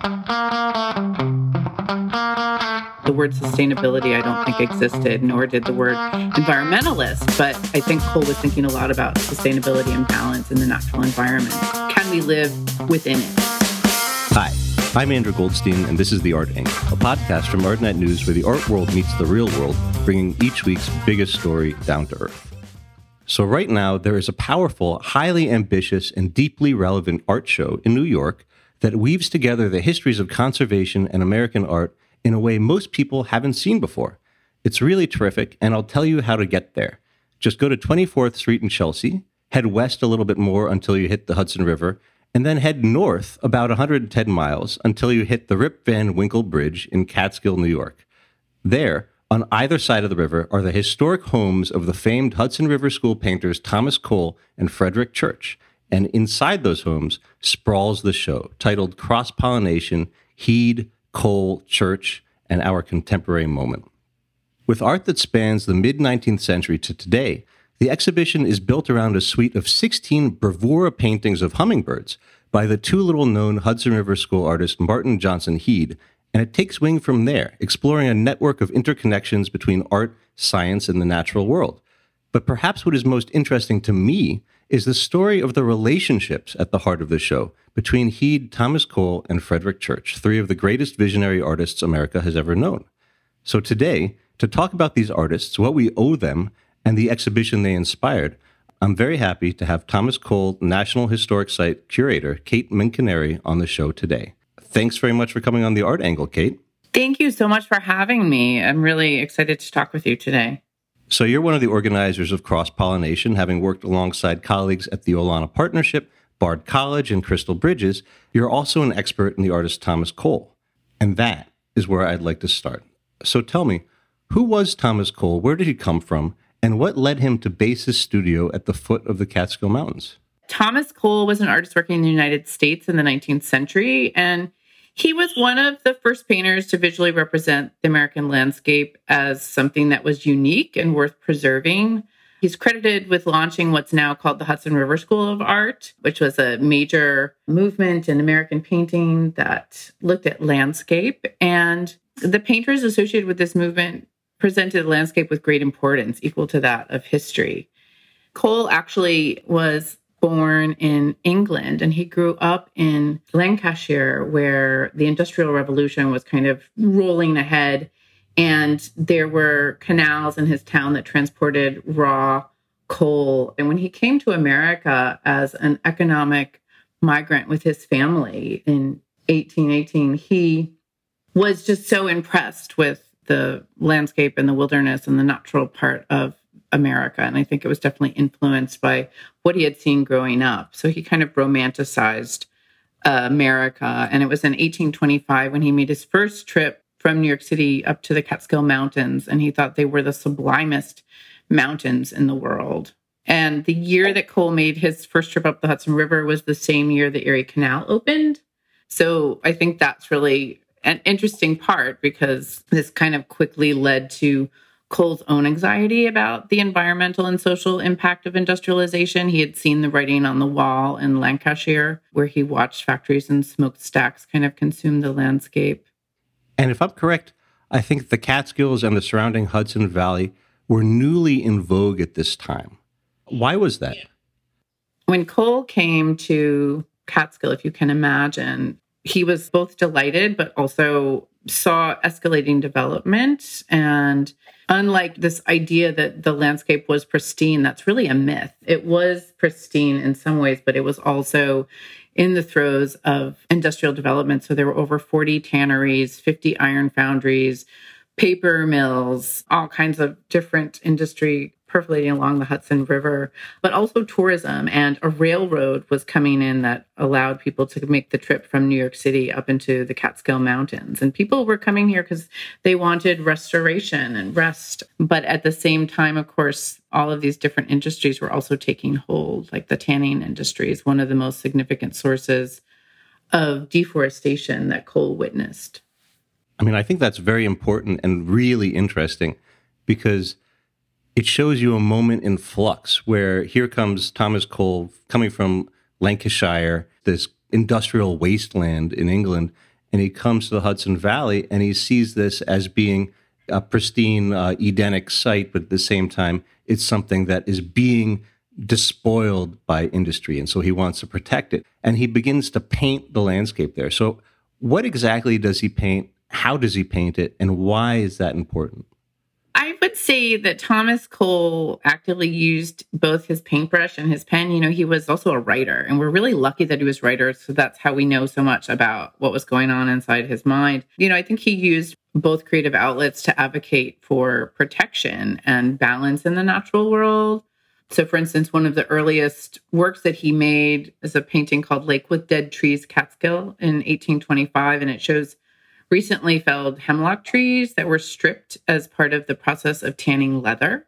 The word sustainability, I don't think existed, nor did the word environmentalist. But I think Cole was thinking a lot about sustainability and balance in the natural environment. Can we live within it? Hi, I'm Andrew Goldstein, and this is The Art Angle, a podcast from ArtNet News where the art world meets the real world, bringing each week's biggest story down to earth. So, right now, there is a powerful, highly ambitious, and deeply relevant art show in New York that weaves together the histories of conservation and American art in a way most people haven't seen before. It's really terrific, and I'll tell you how to get there. Just go to 24th Street in Chelsea, head west a little bit more until you hit the Hudson River, and then head north about 110 miles until you hit the Rip Van Winkle Bridge in Catskill, New York. There, on either side of the river, are the historic homes of the famed Hudson River School painters Thomas Cole and Frederic Church. And inside those homes sprawls the show titled Cross Pollination Heade, Cole, Church, and Our Contemporary Moment. With art that spans the mid 19th century to today, the exhibition is built around a suite of 16 bravura paintings of hummingbirds by the too little known Hudson River School artist Martin Johnson Heade, and it takes wing from there, exploring a network of interconnections between art, science, and the natural world. But perhaps what is most interesting to me is the story of the relationships at the heart of the show between Heade, Thomas Cole, and Frederic Church, three of the greatest visionary artists America has ever known. So today, to talk about these artists, what we owe them, and the exhibition they inspired, I'm very happy to have Thomas Cole National Historic Site curator Kate Menconeri on the show today. Thanks very much for coming on the Art Angle, Kate. Thank you so much for having me. I'm really excited to talk with you today. So you're one of the organizers of Cross Pollination, having worked alongside colleagues at the Olana Partnership, Bard College, and Crystal Bridges. You're also an expert in the artist Thomas Cole. And that is where I'd like to start. So tell me, who was Thomas Cole? Where did he come from? And what led him to base his studio at the foot of the Catskill Mountains? Thomas Cole was an artist working in the United States in the 19th century, and he was one of the first painters to visually represent the American landscape as something that was unique and worth preserving. He's credited with launching what's now called the Hudson River School of Art, which was a major movement in American painting that looked at landscape. And the painters associated with this movement presented landscape with great importance, equal to that of history. Cole actually was born in England and he grew up in Lancashire, where the Industrial Revolution was kind of rolling ahead. And there were canals in his town that transported raw coal. And when he came to America as an economic migrant with his family in 1818, he was just so impressed with the landscape and the wilderness and the natural part of America. And I think it was definitely influenced by what he had seen growing up. So he kind of romanticized uh, America. And it was in 1825 when he made his first trip from New York City up to the Catskill Mountains. And he thought they were the sublimest mountains in the world. And the year that Cole made his first trip up the Hudson River was the same year the Erie Canal opened. So I think that's really an interesting part because this kind of quickly led to Cole's own anxiety about the environmental and social impact of industrialization. He had seen the writing on the wall in Lancashire, where he watched factories and smokestacks kind of consume the landscape. And if I'm correct, I think the Catskills and the surrounding Hudson Valley were newly in vogue at this time. Why was that? When Cole came to Catskill, if you can imagine, he was both delighted, but also saw escalating development and unlike this idea that the landscape was pristine, that's really a myth. It was pristine in some ways, but it was also in the throes of industrial development. So there were over 40 tanneries, 50 iron foundries, paper mills, all kinds of different industry percolating along the Hudson River, but also tourism. And a railroad was coming in that allowed people to make the trip from New York City up into the Catskill Mountains. And people were coming here because they wanted restoration and rest. But at the same time, of course, all of these different industries were also taking hold, like the tanning industry is one of the most significant sources of deforestation that Cole witnessed. I mean, I think that's very important and really interesting because it shows you a moment in flux where here comes Thomas Cole coming from Lancashire, this industrial wasteland in England, and he comes to the Hudson Valley and he sees this as being a pristine uh, Edenic site, but at the same time, it's something that is being despoiled by industry. And so he wants to protect it. And he begins to paint the landscape there. So, what exactly does he paint? How does he paint it? And why is that important? Would say that Thomas Cole actively used both his paintbrush and his pen. You know, he was also a writer, and we're really lucky that he was a writer. So that's how we know so much about what was going on inside his mind. You know, I think he used both creative outlets to advocate for protection and balance in the natural world. So, for instance, one of the earliest works that he made is a painting called Lake with Dead Trees, Catskill, in 1825, and it shows recently felled hemlock trees that were stripped as part of the process of tanning leather.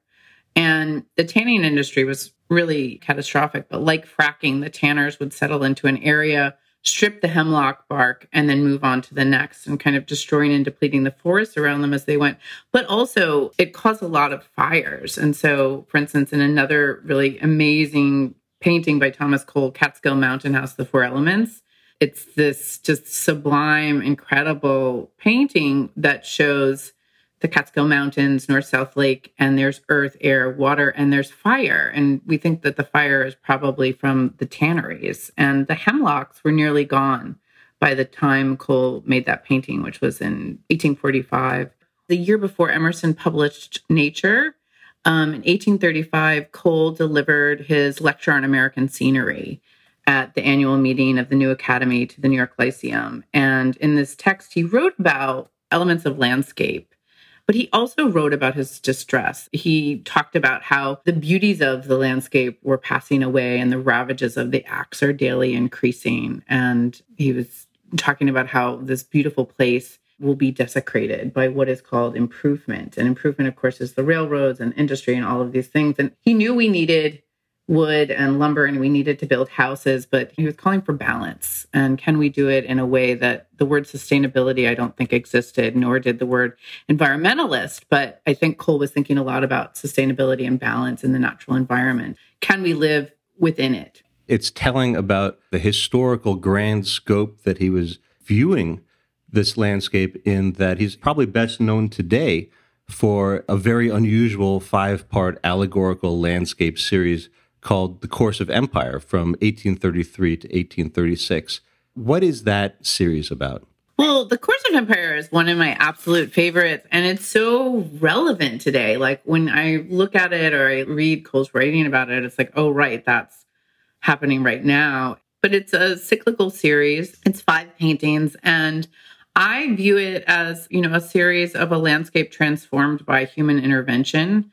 And the tanning industry was really catastrophic, but like fracking, the tanners would settle into an area, strip the hemlock bark, and then move on to the next and kind of destroying and depleting the forests around them as they went. But also, it caused a lot of fires. And so, for instance, in another really amazing painting by Thomas Cole, Catskill Mountain House, The Four Elements, it's this just sublime, incredible painting that shows the Catskill Mountains, North South Lake, and there's earth, air, water, and there's fire. And we think that the fire is probably from the tanneries. And the hemlocks were nearly gone by the time Cole made that painting, which was in 1845. The year before Emerson published Nature, um, in 1835, Cole delivered his lecture on American scenery at the annual meeting of the new academy to the New York Lyceum. And in this text, he wrote about elements of landscape, but he also wrote about his distress. He talked about how the beauties of the landscape were passing away and the ravages of the axe are daily increasing. And he was talking about how this beautiful place will be desecrated by what is called improvement. And improvement, of course, is the railroads and industry and all of these things. And he knew we needed wood and lumber and we needed to build houses, but he was calling for balance. And can we do it in a way that the word sustainability, I don't think existed, nor did the word environmentalist. But I think Cole was thinking a lot about sustainability and balance in the natural environment. Can we live within it? It's telling about the historical grand scope that he was viewing this landscape in that he's probably best known today for a very unusual five part allegorical landscape series called The Course of Empire from 1833 to 1836. What is that series about? Well, The Course of Empire is one of my absolute favorites, and it's so relevant today. Like when I look at it or I read Cole's writing about it, it's like, oh, right, that's happening right now. But it's a cyclical series, it's five paintings, and I view it as, you know, a series of a landscape transformed by human intervention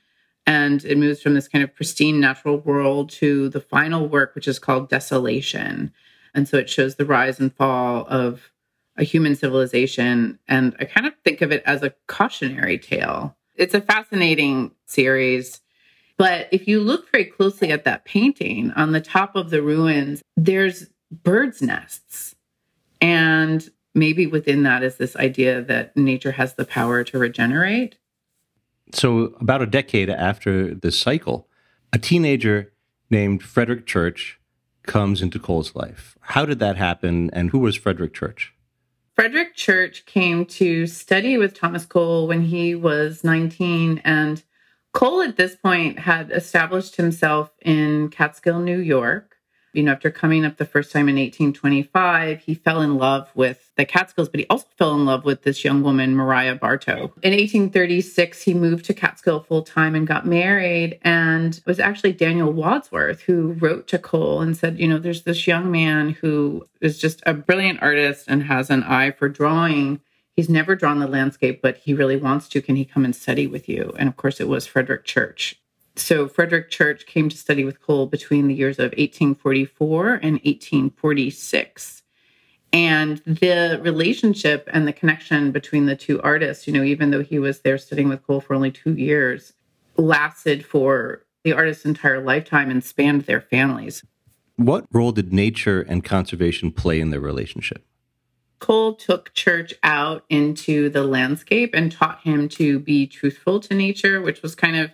and it moves from this kind of pristine natural world to the final work, which is called Desolation. And so it shows the rise and fall of a human civilization. And I kind of think of it as a cautionary tale. It's a fascinating series. But if you look very closely at that painting, on the top of the ruins, there's birds' nests. And maybe within that is this idea that nature has the power to regenerate. So, about a decade after this cycle, a teenager named Frederic Church comes into Cole's life. How did that happen, and who was Frederic Church? Frederic Church came to study with Thomas Cole when he was 19, and Cole at this point had established himself in Catskill, New York you know, after coming up the first time in 1825, he fell in love with the Catskills, but he also fell in love with this young woman, Maria Bartow. In 1836, he moved to Catskill full time and got married. And it was actually Daniel Wadsworth who wrote to Cole and said, you know, there's this young man who is just a brilliant artist and has an eye for drawing. He's never drawn the landscape, but he really wants to. Can he come and study with you? And of course, it was Frederic Church. So Frederic Church came to study with Cole between the years of 1844 and 1846. And the relationship and the connection between the two artists, you know, even though he was there studying with Cole for only two years, lasted for the artist's entire lifetime and spanned their families. What role did nature and conservation play in their relationship? Cole took Church out into the landscape and taught him to be truthful to nature, which was kind of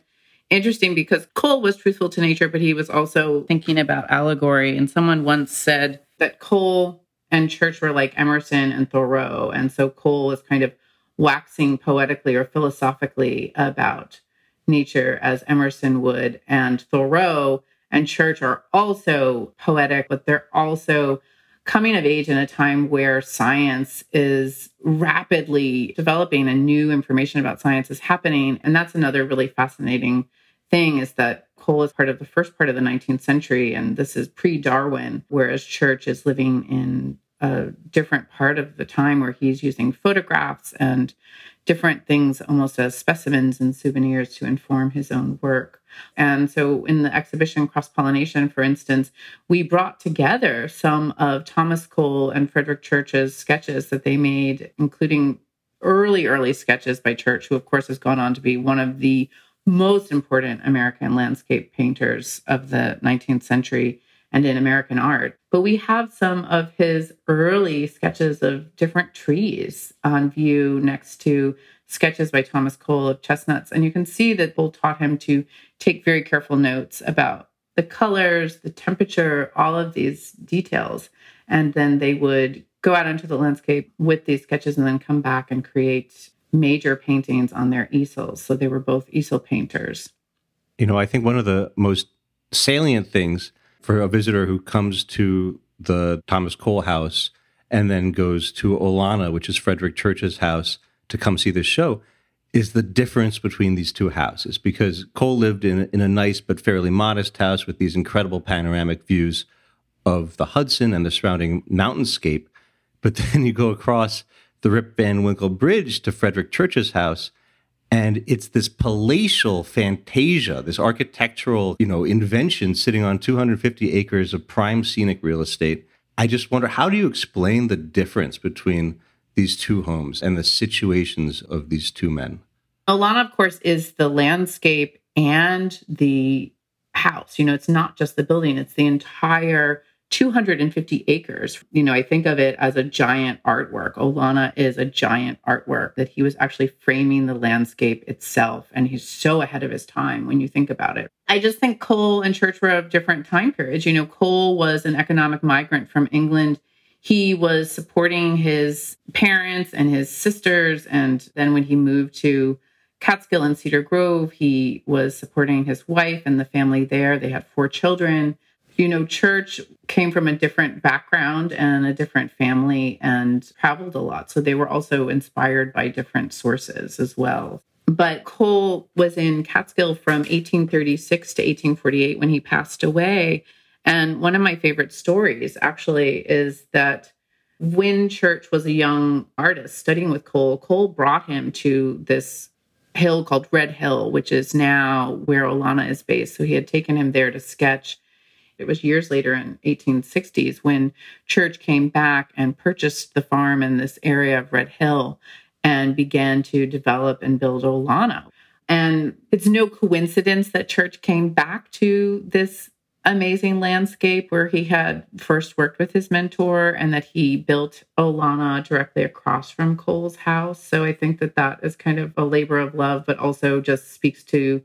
interesting because Cole was truthful to nature, but he was also thinking about allegory. And someone once said that Cole and Church were like Emerson and Thoreau. And so Cole was kind of waxing poetically or philosophically about nature as Emerson would. And Thoreau and Church are also poetic, but they're also coming of age in a time where science is rapidly developing and new information about science is happening. And that's another really fascinating thing is that Cole is part of the first part of the 19th century, and this is pre Darwin, whereas Church is living in a different part of the time where he's using photographs and different things almost as specimens and souvenirs to inform his own work. And so in the exhibition Cross Pollination, for instance, we brought together some of Thomas Cole and Frederic Church's sketches that they made, including early, early sketches by Church, who, of course, has gone on to be one of the most important American landscape painters of the 19th century and in American art. But we have some of his early sketches of different trees on view next to sketches by Thomas Cole of chestnuts. And you can see that Cole taught him to take very careful notes about the colors, the temperature, all of these details. And then they would go out into the landscape with these sketches and then come back and create major paintings on their easels. So they were both easel painters. You know, I think one of the most salient things for a visitor who comes to the Thomas Cole house and then goes to Olana, which is Frederic Church's house, to come see this show, is the difference between these two houses. Because Cole lived in, in a nice but fairly modest house with these incredible panoramic views of the Hudson and the surrounding mountainscape. But then you go across the Rip Van Winkle Bridge to Frederic Church's house, and it's this palatial fantasia, this architectural, you know, invention sitting on 250 acres of prime scenic real estate. I just wonder how do you explain the difference between these two homes and the situations of these two men? Olana, of course, is the landscape and the house. You know, it's not just the building, it's the entire 250 acres. You know, I think of it as a giant artwork. Olana is a giant artwork that he was actually framing the landscape itself. And he's so ahead of his time when you think about it. I just think Cole and Church were of different time periods. You know, Cole was an economic migrant from England. He was supporting his parents and his sisters. And then when he moved to Catskill and Cedar Grove, he was supporting his wife and the family there. They had four children you know, Church came from a different background and a different family and traveled a lot. So they were also inspired by different sources as well. But Cole was in Catskill from 1836 to 1848 when he passed away. And one of my favorite stories actually is that when Church was a young artist studying with Cole, Cole brought him to this hill called Red Hill, which is now where Olana is based. So he had taken him there to sketch it was years later in 1860s when Church came back and purchased the farm in this area of Red Hill and began to develop and build Olana. And it's no coincidence that Church came back to this amazing landscape where he had first worked with his mentor and that he built Olana directly across from Cole's house. So I think that that is kind of a labor of love, but also just speaks to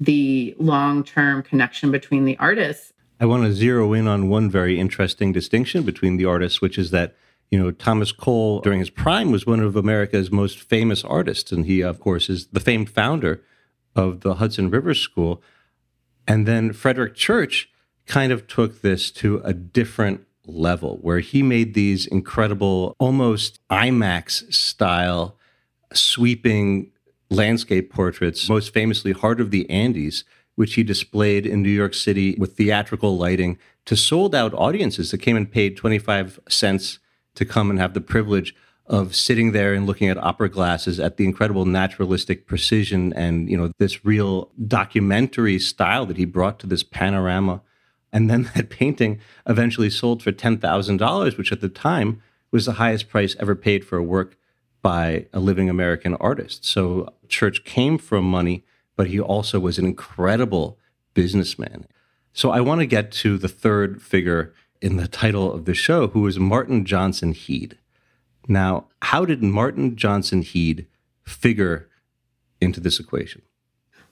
the long term connection between the artists I want to zero in on one very interesting distinction between the artists, which is that you know Thomas Cole during his prime was one of America's most famous artists, and he of course is the famed founder of the Hudson River School. And then Frederic Church kind of took this to a different level, where he made these incredible, almost IMAX style, sweeping landscape portraits, most famously Heart of the Andes which he displayed in New York City with theatrical lighting to sold out audiences that came and paid 25 cents to come and have the privilege of sitting there and looking at opera glasses at the incredible naturalistic precision and you know this real documentary style that he brought to this panorama and then that painting eventually sold for $10,000 which at the time was the highest price ever paid for a work by a living American artist so Church came from money but he also was an incredible businessman. So I want to get to the third figure in the title of the show, who is Martin Johnson Heade. Now, how did Martin Johnson Heade figure into this equation?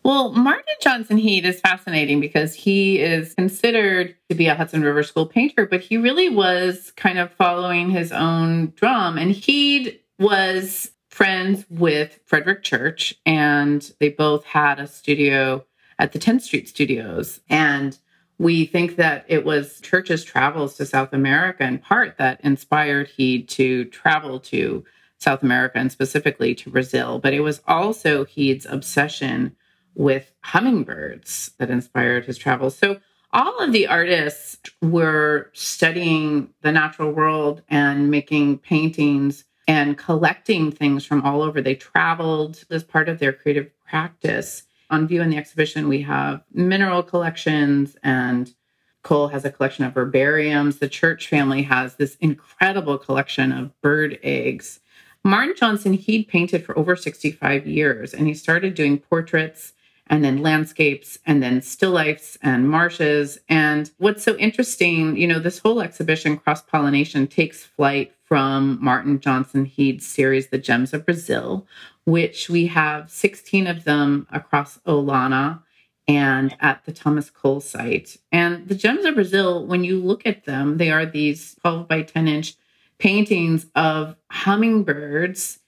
Well, Martin Johnson Heade is fascinating because he is considered to be a Hudson River School painter, but he really was kind of following his own drum. And Heade was friends with Frederic Church, and they both had a studio at the 10th Street Studios. And we think that it was Church's travels to South America in part that inspired Heade to travel to South America and specifically to Brazil. But it was also Heade's obsession with hummingbirds that inspired his travels. So all of the artists were studying the natural world and making paintings and collecting things from all over. They traveled as part of their creative practice. On view in the exhibition, we have mineral collections, and Cole has a collection of herbariums. The Church family has this incredible collection of bird eggs. Martin Johnson, Heade painted for over 65 years, and he started doing portraits and then landscapes and then still lifes and marshes. And what's so interesting, you know, this whole exhibition, Cross Pollination, takes flight from Martin Johnson Heade's series, The Gems of Brazil, which we have 16 of them across Olana and at the Thomas Cole site. And the Gems of Brazil, when you look at them, they are these 12 by 10 inch paintings of hummingbirds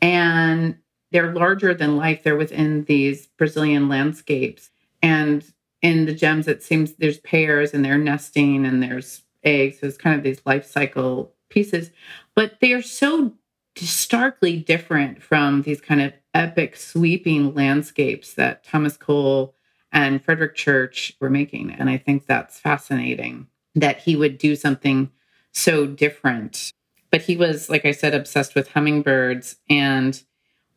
and they're larger than life. They're within these Brazilian landscapes. And in the gems, it seems there's pairs and they're nesting and there's eggs. So it's kind of these life cycle pieces. But they are so starkly different from these kind of epic sweeping landscapes that Thomas Cole and Frederic Church were making. And I think that's fascinating that he would do something so different. But he was, like I said, obsessed with hummingbirds and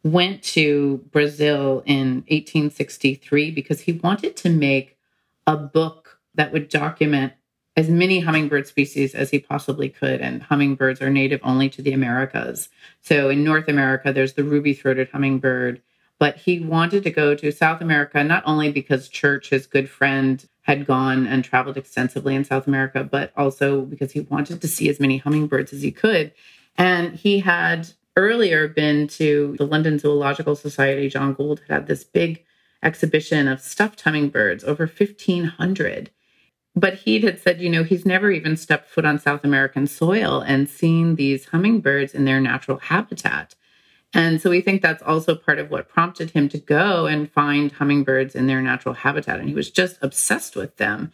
went to Brazil in 1863 because he wanted to make a book that would document as many hummingbird species as he possibly could. And hummingbirds are native only to the Americas. So in North America, there's the ruby throated hummingbird. But he wanted to go to South America, not only because Church, his good friend, had gone and traveled extensively in South America, but also because he wanted to see as many hummingbirds as he could. And he had earlier been to the London Zoological Society. John Gould had this big exhibition of stuffed hummingbirds, over 1,500. But he had said, you know, he's never even stepped foot on South American soil and seen these hummingbirds in their natural habitat. And so we think that's also part of what prompted him to go and find hummingbirds in their natural habitat. And he was just obsessed with them.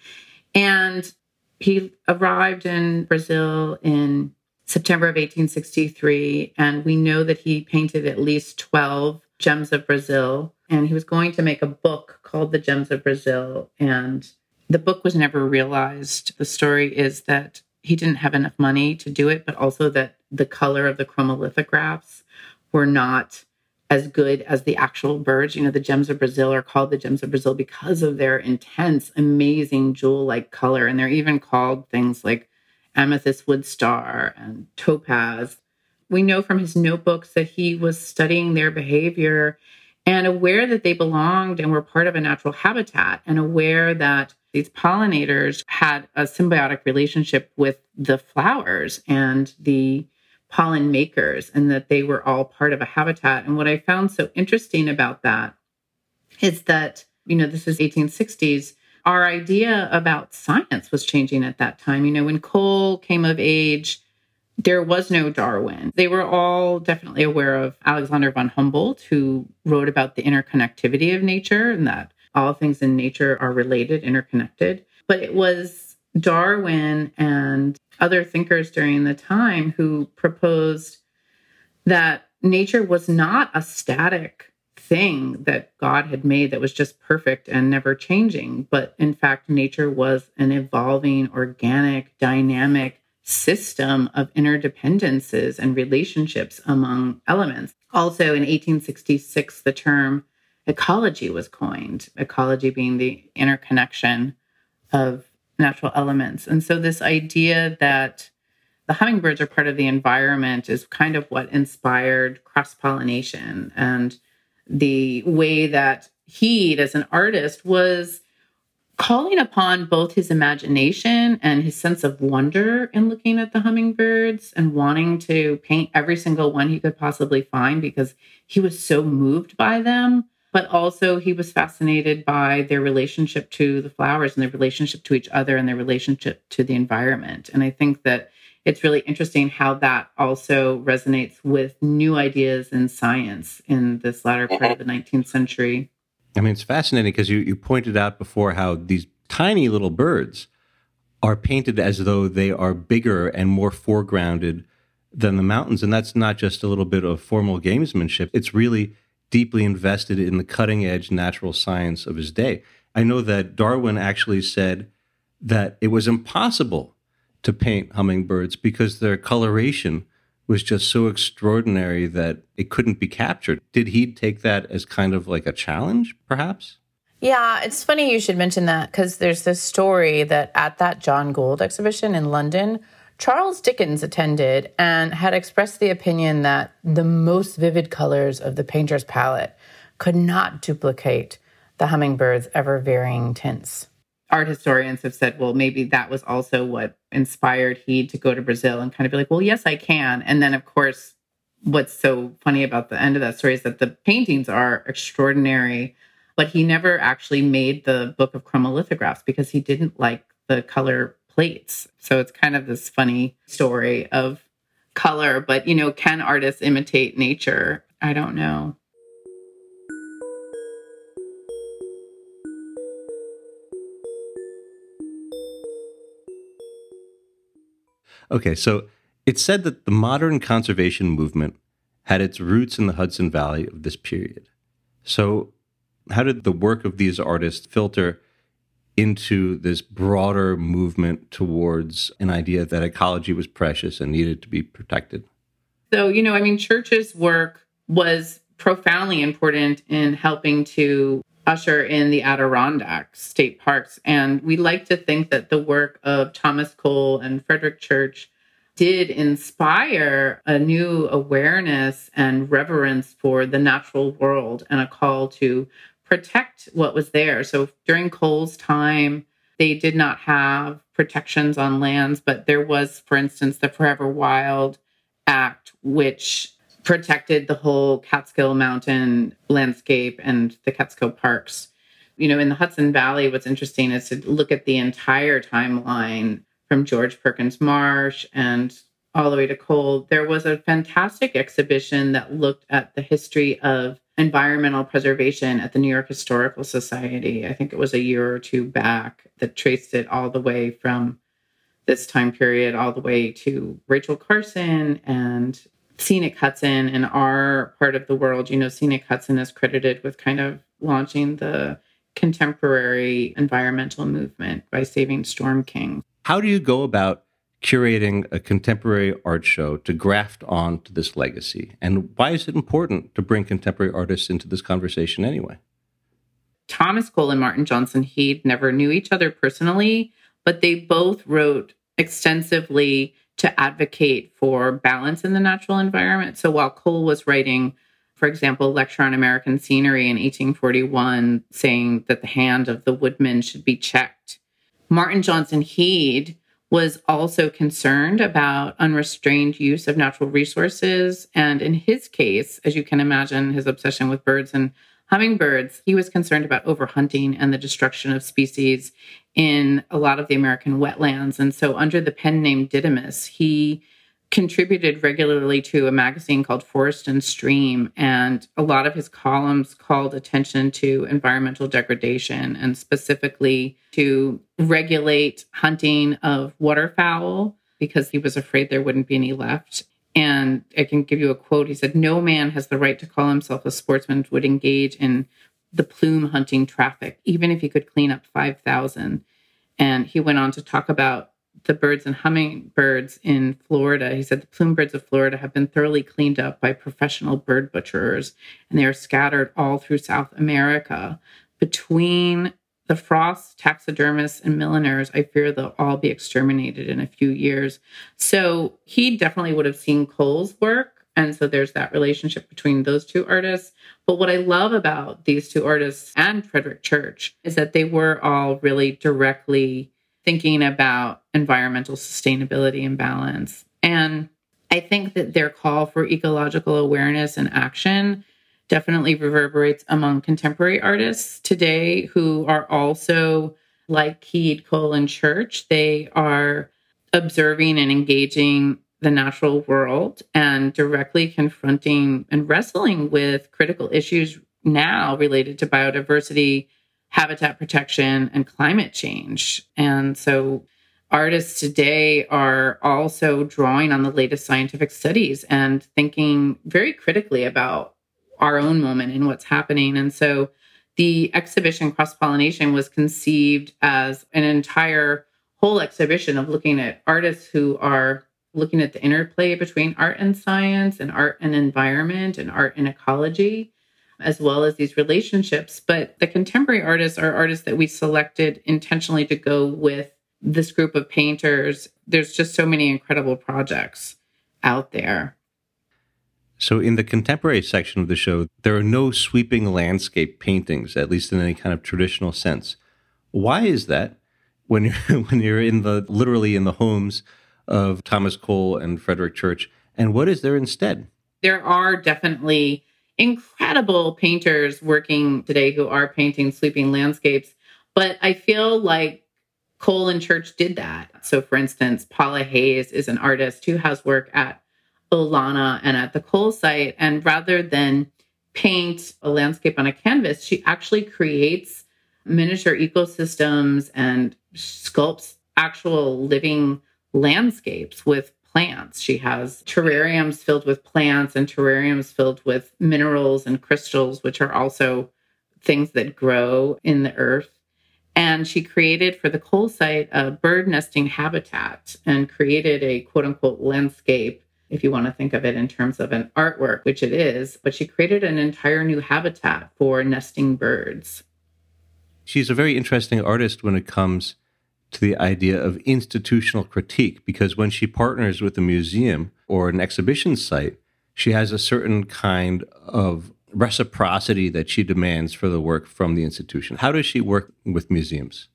And he arrived in Brazil in September of 1863. And we know that he painted at least 12 gems of Brazil. And he was going to make a book called The Gems of Brazil. And the book was never realized. The story is that he didn't have enough money to do it, but also that the color of the chromolithographs were not as good as the actual birds. You know, the gems of Brazil are called the gems of Brazil because of their intense, amazing jewel like color. And they're even called things like amethyst wood star and topaz. We know from his notebooks that he was studying their behavior and aware that they belonged and were part of a natural habitat, and aware that these pollinators had a symbiotic relationship with the flowers and the pollen makers, and that they were all part of a habitat. And what I found so interesting about that is that, you know, this is 1860s our idea about science was changing at that time. You know, when Cole came of age, there was no Darwin. They were all definitely aware of Alexander von Humboldt, who wrote about the interconnectivity of nature and that all things in nature are related, interconnected. But it was Darwin and other thinkers during the time who proposed that nature was not a static thing that God had made that was just perfect and never changing. But in fact, nature was an evolving, organic, dynamic system of interdependences and relationships among elements. Also, in 1866, the term ecology was coined, ecology being the interconnection of natural elements. And so, this idea that the hummingbirds are part of the environment is kind of what inspired cross pollination and the way that he, as an artist, was calling upon both his imagination and his sense of wonder in looking at the hummingbirds and wanting to paint every single one he could possibly find because he was so moved by them. but also he was fascinated by their relationship to the flowers and their relationship to each other and their relationship to the environment. And I think that it's really interesting how that also resonates with new ideas in science in this latter part of the 19th century. I mean, it's fascinating because you, you pointed out before how these tiny little birds are painted as though they are bigger and more foregrounded than the mountains. And that's not just a little bit of formal gamesmanship, it's really deeply invested in the cutting edge natural science of his day. I know that Darwin actually said that it was impossible to paint hummingbirds because their coloration was just so extraordinary that it couldn't be captured. Did he take that as kind of like a challenge, perhaps? Yeah, it's funny you should mention that because there's this story that at that John Gould exhibition in London, Charles Dickens attended and had expressed the opinion that the most vivid colors of the painter's palette could not duplicate the hummingbird's ever varying tints. Art historians have said, well, maybe that was also what inspired Heade to go to Brazil and kind of be like, well, yes, I can. And then, of course, what's so funny about the end of that story is that the paintings are extraordinary, but he never actually made the book of chromolithographs because he didn't like the color plates. So it's kind of this funny story of color, but you know, can artists imitate nature? I don't know. Okay, so it's said that the modern conservation movement had its roots in the Hudson Valley of this period. So, how did the work of these artists filter into this broader movement towards an idea that ecology was precious and needed to be protected? So, you know, I mean, Church's work was profoundly important in helping to usher in the Adirondack state parks. And we like to think that the work of Thomas Cole and Frederic Church did inspire a new awareness and reverence for the natural world and a call to protect what was there. So during Cole's time, they did not have protections on lands, but there was, for instance, the Forever Wild Act, which protected the whole Catskill Mountain landscape and the Catskill parks. You know, in the Hudson Valley, what's interesting is to look at the entire timeline from George Perkins Marsh and all the way to Cole. There was a fantastic exhibition that looked at the history of environmental preservation at the New York Historical Society. I think it was a year or two back that traced it all the way from this time period all the way to Rachel Carson and Scenic Hudson in our part of the world. You know, Scenic Hudson is credited with kind of launching the contemporary environmental movement by saving Storm King. How do you go about curating a contemporary art show to graft on to this legacy? And why is it important to bring contemporary artists into this conversation anyway? Thomas Cole and Martin Johnson Heade never knew each other personally, but they both wrote extensively to advocate for balance in the natural environment. So while Cole was writing, for example, Lecture on American Scenery in 1841, saying that the hand of the woodman should be checked, Martin Johnson Heade was also concerned about unrestrained use of natural resources. And in his case, as you can imagine, his obsession with birds and hummingbirds, he was concerned about overhunting and the destruction of species in a lot of the American wetlands. And so, under the pen name Didymus, he contributed regularly to a magazine called Forest and Stream, and a lot of his columns called attention to environmental degradation and specifically to regulate hunting of waterfowl because he was afraid there wouldn't be any left. And I can give you a quote. He said, No man has the right to call himself a sportsman would engage in the plume hunting traffic, even if he could clean up 5,000. And he went on to talk about the birds and hummingbirds in Florida. He said the plume birds of Florida have been thoroughly cleaned up by professional bird butchers, and they are scattered all through South America. Between the frost taxidermists and milliners, I fear they'll all be exterminated in a few years. So he definitely would have seen Cole's work. And so there's that relationship between those two artists. But what I love about these two artists and Frederic Church is that they were all really directly thinking about environmental sustainability and balance. And I think that their call for ecological awareness and action definitely reverberates among contemporary artists today who are also like Heade, Cole, and Church. They are observing and engaging the natural world and directly confronting and wrestling with critical issues now related to biodiversity, habitat protection, and climate change. And so artists today are also drawing on the latest scientific studies and thinking very critically about our own moment and what's happening. And so the exhibition Cross Pollination was conceived as an entire whole exhibition of looking at artists who are looking at the interplay between art and science and art and environment and art and ecology as well as these relationships but the contemporary artists are artists that we selected intentionally to go with this group of painters there's just so many incredible projects out there so, in the contemporary section of the show, there are no sweeping landscape paintings, at least in any kind of traditional sense. Why is that? When you're when you're in the literally in the homes of Thomas Cole and Frederic Church, and what is there instead? There are definitely incredible painters working today who are painting sweeping landscapes, but I feel like Cole and Church did that. So, for instance, Paula Hayes is an artist who has work at Olana and at the Cole site. And rather than paint a landscape on a canvas, she actually creates miniature ecosystems and sculpts actual living landscapes with plants. She has terrariums filled with plants and terrariums filled with minerals and crystals, which are also things that grow in the earth. And she created for the Cole site a bird nesting habitat and created a quote unquote landscape if you want to think of it in terms of an artwork, which it is, but she created an entire new habitat for nesting birds. She's a very interesting artist when it comes to the idea of institutional critique, because when she partners with a museum or an exhibition site, she has a certain kind of reciprocity that she demands for the work from the institution. How does she work with museums?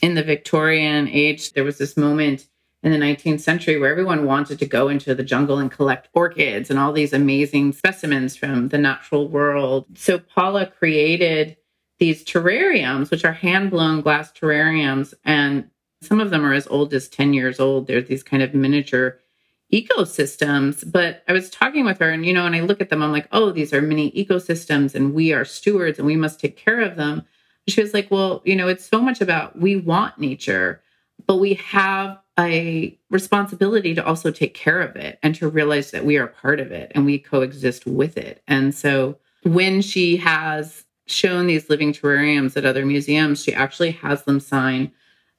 In the Victorian age, there was this moment in the 19th century where everyone wanted to go into the jungle and collect orchids and all these amazing specimens from the natural world. So Paula created these terrariums, which are hand blown glass terrariums. And some of them are as old as 10 years old. They're these kind of miniature ecosystems. But I was talking with her, and, you know, and I look at them, I'm like, oh, these are mini ecosystems, and we are stewards and we must take care of them. She was like, well, you know, it's so much about we want nature, but we have a responsibility to also take care of it and to realize that we are part of it and we coexist with it. And so when she has shown these living terrariums at other museums, she actually has them sign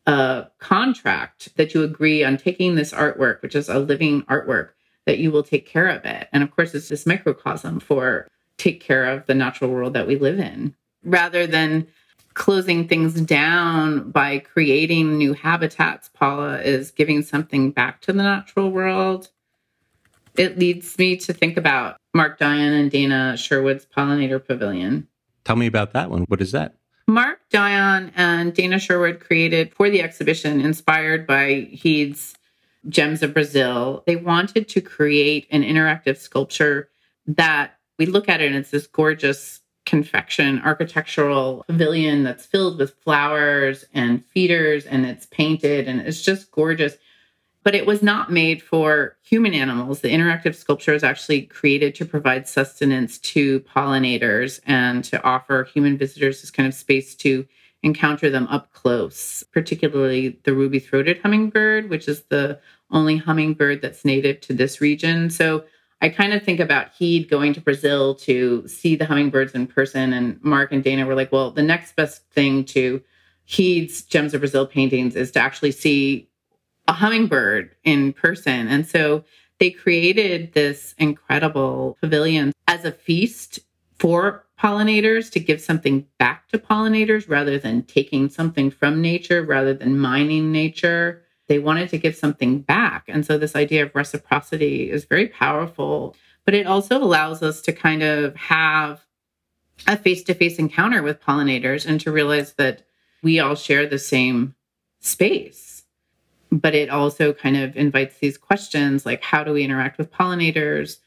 a contract that you agree on taking this artwork, which is a living artwork, that you will take care of it. And of course, it's this microcosm for take care of the natural world that we live in rather than closing things down by creating new habitats, Paula is giving something back to the natural world. It leads me to think about Mark Dion and Dana Sherwood's Pollinator Pavilion. Tell me about that one. What is that? Mark Dion and Dana Sherwood created for the exhibition, inspired by Heade's Gems of Brazil. They wanted to create an interactive sculpture that we look at it and it's this gorgeous confection architectural pavilion that's filled with flowers and feeders and it's painted and it's just gorgeous. But it was not made for human animals. The interactive sculpture is actually created to provide sustenance to pollinators and to offer human visitors this kind of space to encounter them up close, particularly the ruby throated hummingbird, which is the only hummingbird that's native to this region. So I kind of think about Heade going to Brazil to see the hummingbirds in person. And Mark and Dana were like, well, the next best thing to Heade's Gems of Brazil paintings is to actually see a hummingbird in person. And so they created this incredible pavilion as a feast for pollinators to give something back to pollinators rather than taking something from nature, rather than mining nature. They wanted to give something back. And so this idea of reciprocity is very powerful, but it also allows us to kind of have a face to face encounter with pollinators and to realize that we all share the same space. But it also kind of invites these questions like how do we interact with pollinators?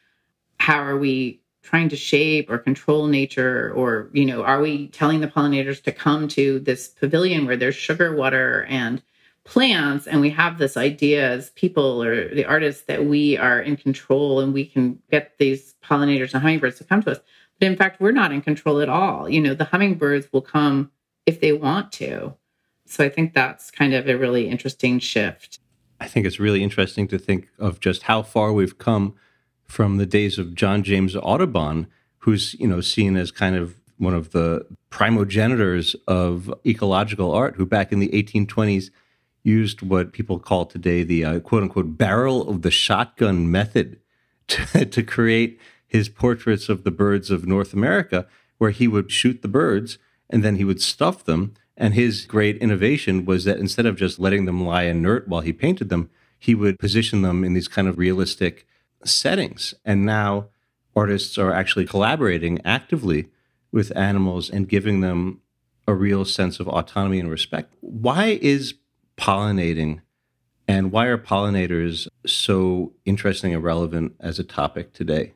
How are we trying to shape or control nature? Or you know are we telling the pollinators to come to this pavilion where there's sugar water and plants and we have this idea as people or the artists that we are in control and we can get these pollinators and hummingbirds to come to us? But in fact we're not in control at all. You know the hummingbirds will come if they want to so i think that's kind of a really interesting shift i think it's really interesting to think of just how far we've come from the days of john james audubon who's you know seen as kind of one of the primogenitors of ecological art who back in the 1820s used what people call today the uh, quote unquote barrel of the shotgun method to, to create his portraits of the birds of North America, where he would shoot the birds and then he would stuff them. And his great innovation was that instead of just letting them lie inert while he painted them, he would position them in these kind of realistic settings. And now artists are actually collaborating actively with animals and giving them a real sense of autonomy and respect. Why is pollinating and why are pollinators so interesting and relevant as a topic today?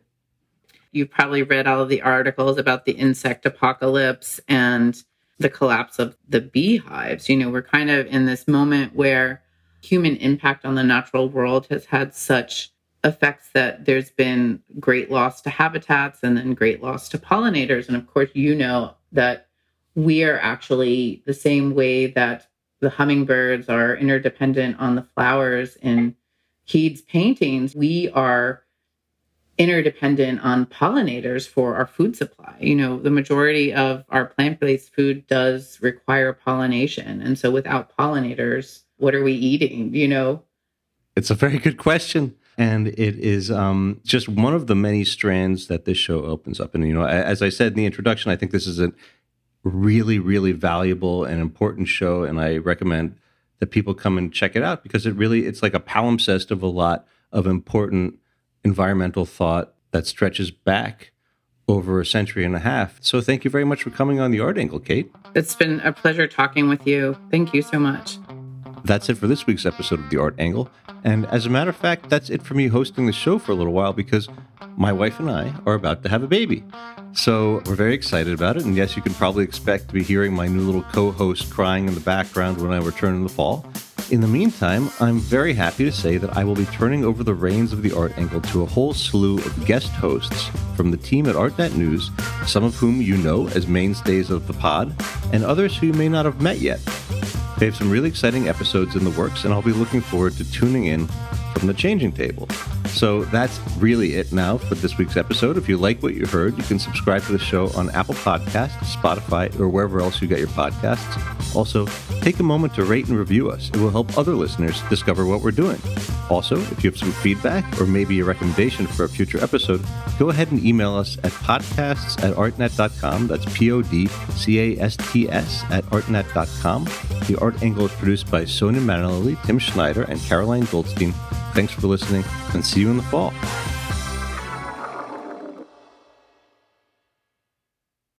You've probably read all of the articles about the insect apocalypse and the collapse of the beehives. You know, we're kind of in this moment where human impact on the natural world has had such effects that there's been great loss to habitats and then great loss to pollinators. And of course, you know that we are actually the same way that the hummingbirds are interdependent on the flowers in Heade's paintings. We are interdependent on pollinators for our food supply. You know, the majority of our plant based food does require pollination. And so without pollinators, what are we eating? You know? It's a very good question. And it is um, just one of the many strands that this show opens up. And, you know, as I said in the introduction, I think this is a really, really valuable and important show, and I recommend that people come and check it out because it really it's like a palimpsest of a lot of important environmental thought that stretches back over a century and a half. So thank you very much for coming on the Art Angle, Kate. It's been a pleasure talking with you. Thank you so much. That's it for this week's episode of The Art Angle. And as a matter of fact, that's it for me hosting the show for a little while because my wife and I are about to have a baby. So we're very excited about it. And yes, you can probably expect to be hearing my new little co host crying in the background when I return in the fall. In the meantime, I'm very happy to say that I will be turning over the reins of the Art Angle to a whole slew of guest hosts from the team at ArtNet News, some of whom you know as mainstays of the pod, and others who you may not have met yet. They have some really exciting episodes in the works, and I'll be looking forward to tuning in from the changing table. So that's really it now for this week's episode. If you like what you heard, you can subscribe to the show on Apple Podcasts, Spotify, or wherever else you get your podcasts. Also, take a moment to rate and review us. It will help other listeners discover what we're doing. Also, if you have some feedback or maybe a recommendation for a future episode, go ahead and email us at podcasts at artnet.com. That's P O D C A S T S at artnet.com. The Art Angle is produced by Sonia Manalili, Tim Schneider, and Caroline Goldstein. Thanks for listening and see you in the fall.